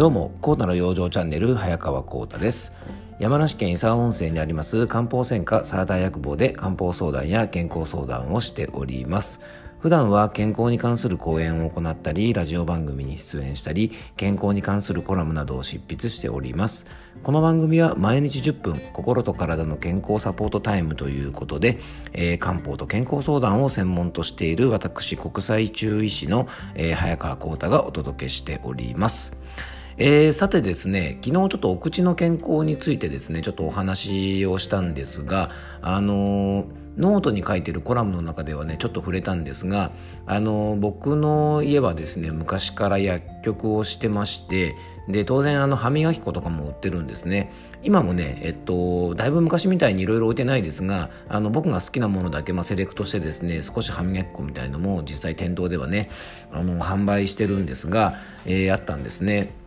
どうも、コータの養生チャンネル、早川コータです。山梨県伊佐温泉にあります漢方専科サーター薬房で漢方相談や健康相談をしております。普段は健康に関する講演を行ったり、ラジオ番組に出演したり、健康に関するコラムなどを執筆しております。この番組は毎日10分、心と体の健康サポートタイムということで、えー、漢方と健康相談を専門としている私、国際中医師の、えー、早川幸太がお届けしております。えー、さてですね、昨日ちょっとお口の健康についてですね、ちょっとお話をしたんですが、あのー、ノートに書いてるコラムの中ではね、ちょっと触れたんですが、あの、僕の家はですね、昔から薬局をしてまして、で、当然あの、歯磨き粉とかも売ってるんですね。今もね、えっと、だいぶ昔みたいにいろいろ置いてないですが、あの、僕が好きなものだけ、まあ、セレクトしてですね、少し歯磨き粉みたいのも実際店頭ではね、あの、販売してるんですが、えー、あったんですね。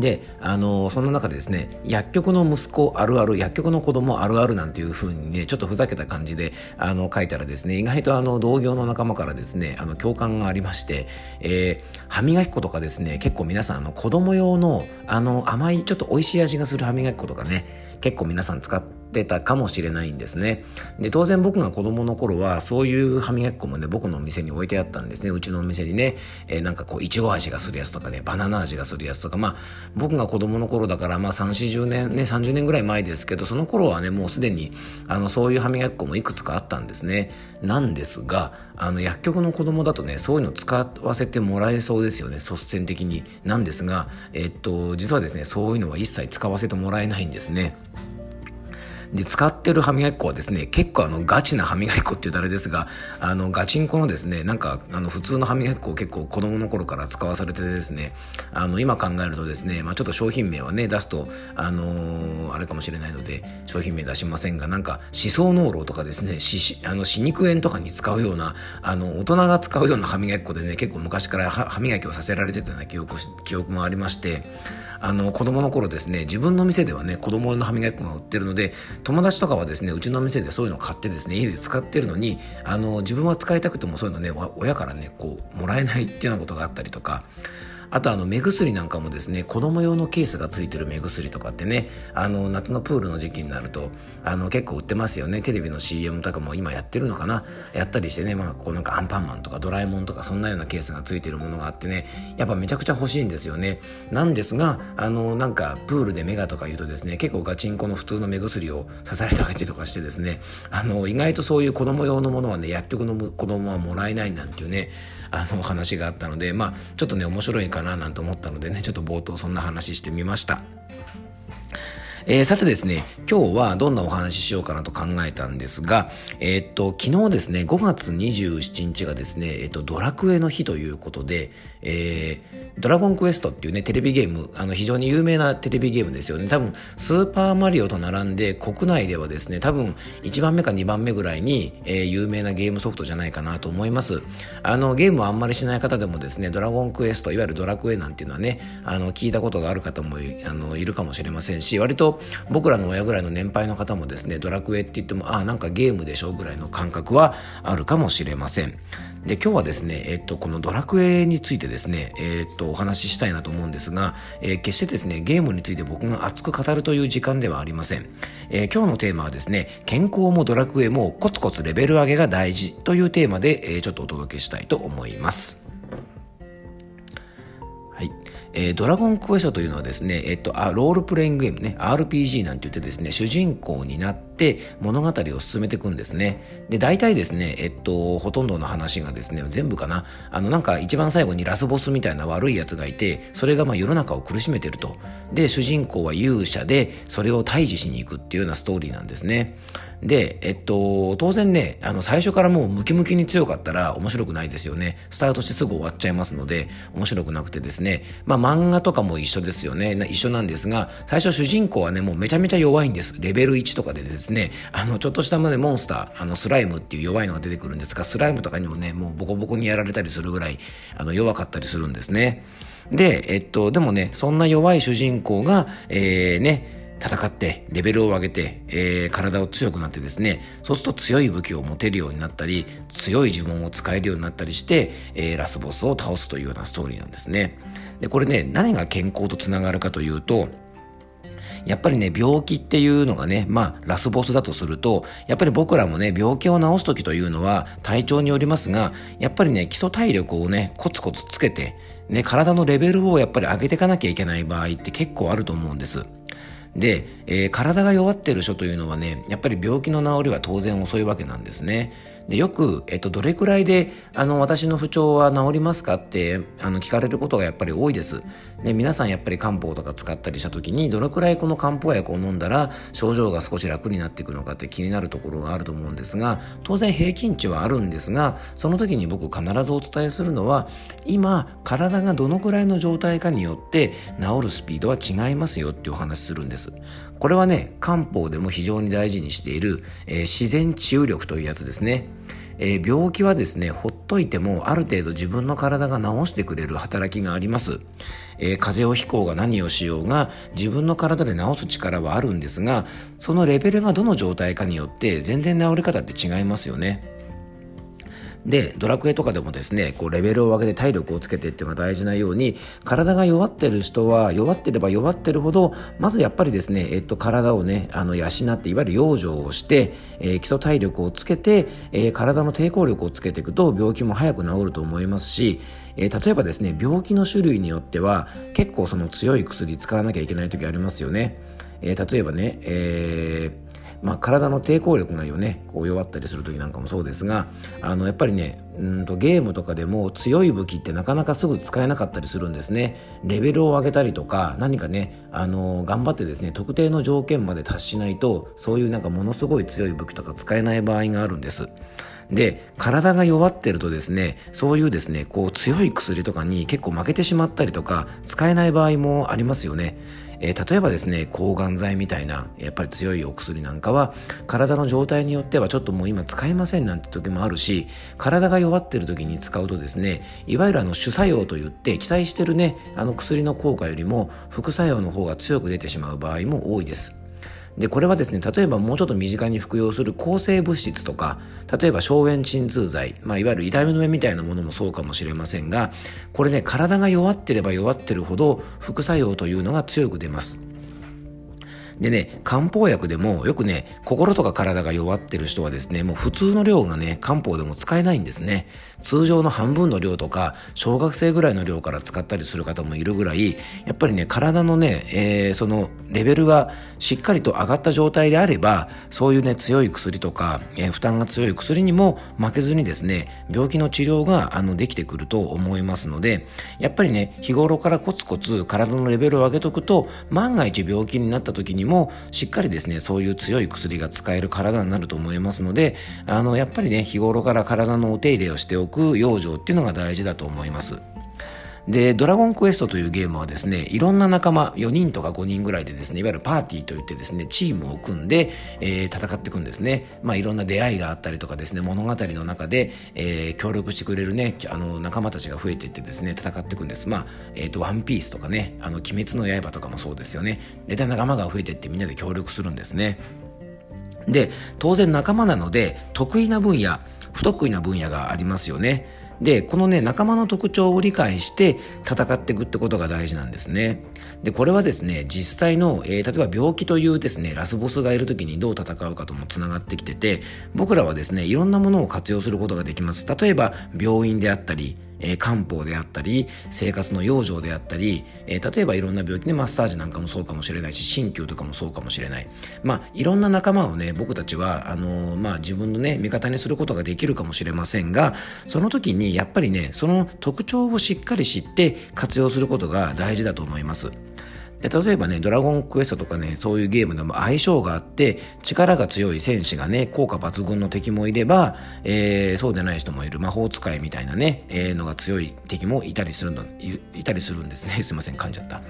で、あのそんな中でですね、薬局の息子あるある、薬局の子供あるあるなんていう風にね、ちょっとふざけた感じで、あの、書いたらですね、意外とあの、同業の仲間からですね、あの、共感がありまして、えー、歯磨き粉とかですね、結構皆さん、あの、子供用の、あの、甘い、ちょっと美味しい味がする歯磨き粉とかね、結構皆さん使ってったかもしれないんですね。で、当然僕が子供の頃は、そういう歯磨き粉もね、僕のお店に置いてあったんですね。うちのお店にね、えー、なんかこう、いちご味がするやつとかね、バナナ味がするやつとか、まあ、僕が子供の頃だから、まあ、3、40年、ね、30年ぐらい前ですけど、その頃はね、もうすでに、あの、そういう歯磨き粉もいくつかあったんですね。なんですが、あの、薬局の子供だとね、そういうの使わせてもらえそうですよね、率先的に。なんですが、えっと、実はですね、そういうのは一切使わせてもらえないんですね。で、使ってる歯磨き粉はですね、結構あの、ガチな歯磨き粉って言うとあれですが、あの、ガチンコのですね、なんか、あの、普通の歯磨き粉を結構子供の頃から使わされててですね、あの、今考えるとですね、まあちょっと商品名はね、出すと、あのー、あれかもしれないので、商品名出しませんが、なんか、歯槽膿漏とかですね、し、あの、歯肉炎とかに使うような、あの、大人が使うような歯磨き粉でね、結構昔から歯磨きをさせられてたような記憶、記憶もありまして、あの、子供の頃ですね、自分の店ではね、子供の歯磨き粉が売ってるので、友達とかはですね、うちの店でそういうの買ってですね、家で使ってるのに、あの、自分は使いたくてもそういうのね、親からね、こう、もらえないっていうようなことがあったりとか、あとあの目薬なんかもですね子供用のケースがついてる目薬とかってねあの夏のプールの時期になるとあの結構売ってますよね。テレビの CM とかも今やってるのかな？やったりしてねまあこうなんかアンパンマンとかドラえもんとかそんなようなケースがついてるものがあってねやっぱめちゃくちゃ欲しいんですよね。なんですがあのなんかプールでメガとか言うとですね結構ガチンコの普通の目薬を刺されたりとかしてですねあの意外とそういう子供用のものはね薬局の子供はもらえないなんていうねあの話があったのでまあちょっとね面白いかななんて思ったのでねちょっと冒頭そんな話してみました。えー、さてですね、今日はどんなお話ししようかなと考えたんですが、えー、っと、昨日ですね、5月27日がですね、えー、っと、ドラクエの日ということで、えー、ドラゴンクエストっていうね、テレビゲーム、あの、非常に有名なテレビゲームですよね。多分、スーパーマリオと並んで、国内ではですね、多分、1番目か2番目ぐらいに、えー、有名なゲームソフトじゃないかなと思います。あの、ゲームをあんまりしない方でもですね、ドラゴンクエスト、いわゆるドラクエなんていうのはね、あの、聞いたことがある方もあのいるかもしれませんし、割と僕らの親ぐらいの年配の方もですねドラクエって言ってもああなんかゲームでしょうぐらいの感覚はあるかもしれませんで今日はですね、えっと、このドラクエについてですね、えっと、お話ししたいなと思うんですが、えー、決してですね、ゲームについて僕が熱く語るという時間ではありません。えー、今日のテーマはですね、健康もドラクエもコツコツレベル上げが大事というテーマで、えー、ちょっとお届けしたいと思います。はい。えー、ドラゴンクエストというのはですね、えっと、あロールプレイングゲームね、RPG なんて言ってですね、主人公になって物語を進めていくんですね。で、大体ですね、えっと、ほとんどの話がですね、全部かな、あの、なんか一番最後にラスボスみたいな悪い奴がいて、それがまあ世の中を苦しめてると。で、主人公は勇者で、それを退治しに行くっていうようなストーリーなんですね。で、えっと、当然ね、あの、最初からもうムキムキに強かったら面白くないですよね。スタートしてすぐ終わっちゃいますので、面白くなくてですね、まあ漫画とかも一緒ですよね。一緒なんですが、最初主人公はね、もうめちゃめちゃ弱いんです。レベル1とかでですね、あの、ちょっとしたまでモンスター、あの、スライムっていう弱いのが出てくるんですが、スライムとかにもね、もうボコボコにやられたりするぐらい、あの、弱かったりするんですね。で、えっと、でもね、そんな弱い主人公が、えー、ね、戦ってレベルを上げて、えー、体を強くなってですねそうすると強い武器を持てるようになったり強い呪文を使えるようになったりして、えー、ラスボスを倒すというようなストーリーなんですねでこれね何が健康とつながるかというとやっぱりね、病気っていうのがね、まあ、ラスボスだとすると、やっぱり僕らもね、病気を治す時というのは体調によりますが、やっぱりね、基礎体力をね、コツコツつけて、ね、体のレベルをやっぱり上げていかなきゃいけない場合って結構あると思うんです。で、えー、体が弱ってる人というのはね、やっぱり病気の治りは当然遅いわけなんですね。でよく、えっと、どれくらいであの私の不調は治りますかってあの聞かれることがやっぱり多いです。で皆さんやっぱり漢方とか使ったりした時にどれくらいこの漢方薬を飲んだら症状が少し楽になっていくのかって気になるところがあると思うんですが当然平均値はあるんですがその時に僕必ずお伝えするのは今体がどのくらいの状態かによって治るスピードは違いますよっていうお話するんです。これはね漢方でも非常に大事にしている、えー、自然治癒力というやつですね。えー、病気はですね、ほっといてもある程度自分の体が治してくれる働きがあります。えー、風邪をひこうが何をしようが自分の体で治す力はあるんですが、そのレベルがどの状態かによって全然治り方って違いますよね。で、ドラクエとかでもですね、こうレベルを上げて体力をつけてっていうのが大事なように、体が弱ってる人は弱ってれば弱ってるほど、まずやっぱりですね、えっと、体をね、あの、養って、いわゆる養生をして、えー、基礎体力をつけて、えー、体の抵抗力をつけていくと病気も早く治ると思いますし、えー、例えばですね、病気の種類によっては結構その強い薬使わなきゃいけない時ありますよね。えー、例えばね、えー、まあ、体の抵抗力がよねこう弱ったりする時なんかもそうですがあのやっぱりねうんとゲームとかでも強い武器ってなかなかすぐ使えなかったりするんですね。レベルを上げたりとか何かねあの頑張ってですね特定の条件まで達しないとそういうなんかものすごい強い武器とか使えない場合があるんです。で体が弱ってるとですねそういうですねこう強い薬とかに結構負けてしまったりとか使えない場合もありますよね。えー、例えばですね抗がん剤みたいなやっぱり強いお薬なんかは体の状態によってはちょっともう今使えませんなんて時もあるし体が弱ってる時に使うとですねいわゆるあの主作用といって期待してるねあの薬の効果よりも副作用の方が強く出てしまう場合も多いです。でこれはですね例えばもうちょっと身近に服用する抗生物質とか例えば消炎鎮痛剤、まあ、いわゆる痛み止めみたいなものもそうかもしれませんがこれね体が弱ってれば弱ってるほど副作用というのが強く出ます。でね、漢方薬でもよくね、心とか体が弱ってる人はですね、もう普通の量がね、漢方でも使えないんですね。通常の半分の量とか、小学生ぐらいの量から使ったりする方もいるぐらい、やっぱりね、体のね、えー、そのレベルがしっかりと上がった状態であれば、そういうね、強い薬とか、えー、負担が強い薬にも負けずにですね、病気の治療があのできてくると思いますので、やっぱりね、日頃からコツコツ体のレベルを上げとくと、万が一病気になった時にもしっかりですね、そういう強い薬が使える体になると思いますので、あの、やっぱりね、日頃から体のお手入れをしておく養生っていうのが大事だと思います。で、ドラゴンクエストというゲームはですね、いろんな仲間、4人とか5人ぐらいでですね、いわゆるパーティーといってですね、チームを組んで、えー、戦っていくんですね。まあ、いろんな出会いがあったりとかですね、物語の中で、えー、協力してくれるね、あの、仲間たちが増えていってですね、戦っていくんです。まあ、えっ、ー、と、ワンピースとかね、あの、鬼滅の刃とかもそうですよね。で、仲間が増えていってみんなで協力するんですね。で、当然仲間なので、得意な分野、不得意な分野がありますよね。で、このね、仲間の特徴を理解して戦っていくってことが大事なんですね。で、これはですね、実際の、えー、例えば病気というですね、ラスボスがいる時にどう戦うかとも繋がってきてて、僕らはですね、いろんなものを活用することができます。例えば、病院であったり、えー、漢方であったり、生活の養生であったり、えー、例えばいろんな病気でマッサージなんかもそうかもしれないし、鍼灸とかもそうかもしれない。まあ、いろんな仲間をね、僕たちは、あのー、まあ、自分のね、味方にすることができるかもしれませんが、その時にやっぱりね、その特徴をしっかり知って活用することが大事だと思います。で例えばね、ドラゴンクエストとかね、そういうゲームでも相性があって、力が強い戦士がね、効果抜群の敵もいれば、えー、そうでない人もいる魔法使いみたいなね、えー、のが強い敵もいたりするの、いたりするんですね。すいません、噛んじゃった。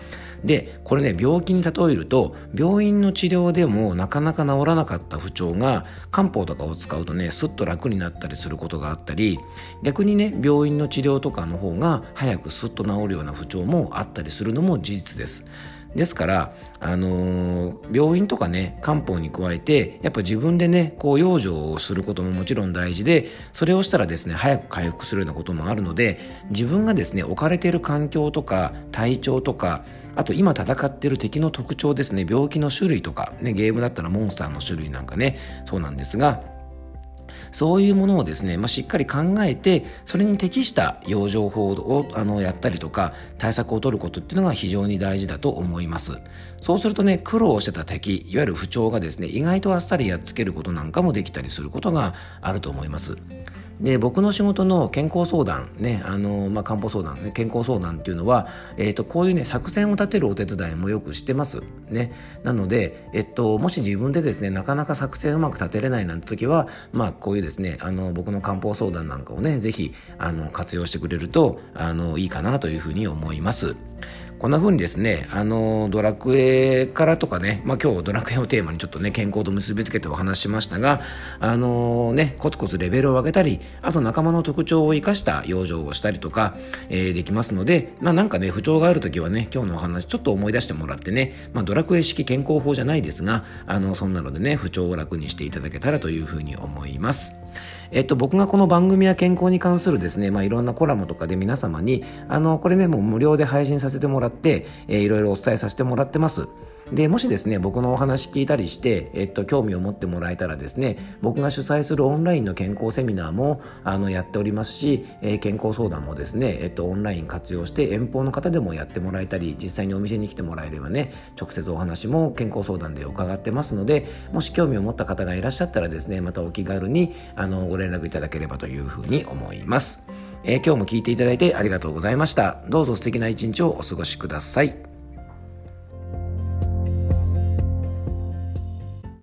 で、これね、病気に例えると、病院の治療でもなかなか治らなかった不調が、漢方とかを使うとね、すっと楽になったりすることがあったり、逆にね、病院の治療とかの方が早くすっと治るような不調もあったりするのも事実です。ですから、あのー、病院とかね、漢方に加えて、やっぱ自分でね、こう、養生をすることももちろん大事で、それをしたらですね、早く回復するようなこともあるので、自分がですね、置かれている環境とか、体調とか、あと今戦っている敵の特徴ですね、病気の種類とか、ね、ゲームだったらモンスターの種類なんかね、そうなんですが、そういうものをですね、まあ、しっかり考えて、それに適した養生法をあのやったりとか、対策を取ることっていうのが非常に大事だと思います。そうするとね、苦労してた敵、いわゆる不調がですね、意外とあっさりやっつけることなんかもできたりすることがあると思います。で僕の仕事の健康相談ねあの、まあ、漢方相談、ね、健康相談っていうのは、えーと、こういうね作戦を立てるお手伝いもよくしてます。ね。なので、えっと、もし自分でですねなかなか作戦うまく立てれないなんて時はまあこういうですねあの僕の漢方相談なんかをねぜひあの活用してくれるとあのいいかなというふうに思います。こんな風にですね、あの、ドラクエからとかね、まあ今日ドラクエをテーマにちょっとね、健康と結びつけてお話しましたが、あのね、コツコツレベルを上げたり、あと仲間の特徴を生かした養生をしたりとか、えー、できますので、まあなんかね、不調がある時はね、今日のお話ちょっと思い出してもらってね、まあドラクエ式健康法じゃないですが、あの、そんなのでね、不調を楽にしていただけたらというふうに思います。えっと、僕がこの番組や健康に関するですね、まあ、いろんなコラムとかで皆様に、あの、これね、もう無料で配信させてもらって、えー、いろいろお伝えさせてもらってます。で、もしですね、僕のお話聞いたりして、えっと、興味を持ってもらえたらですね、僕が主催するオンラインの健康セミナーも、あの、やっておりますし、えー、健康相談もですね、えっと、オンライン活用して遠方の方でもやってもらえたり、実際にお店に来てもらえればね、直接お話も健康相談で伺ってますので、もし興味を持った方がいらっしゃったらですね、またお気軽に、あの、ご連絡いただければというふうに思います。えー、今日も聞いていただいてありがとうございました。どうぞ素敵な一日をお過ごしください。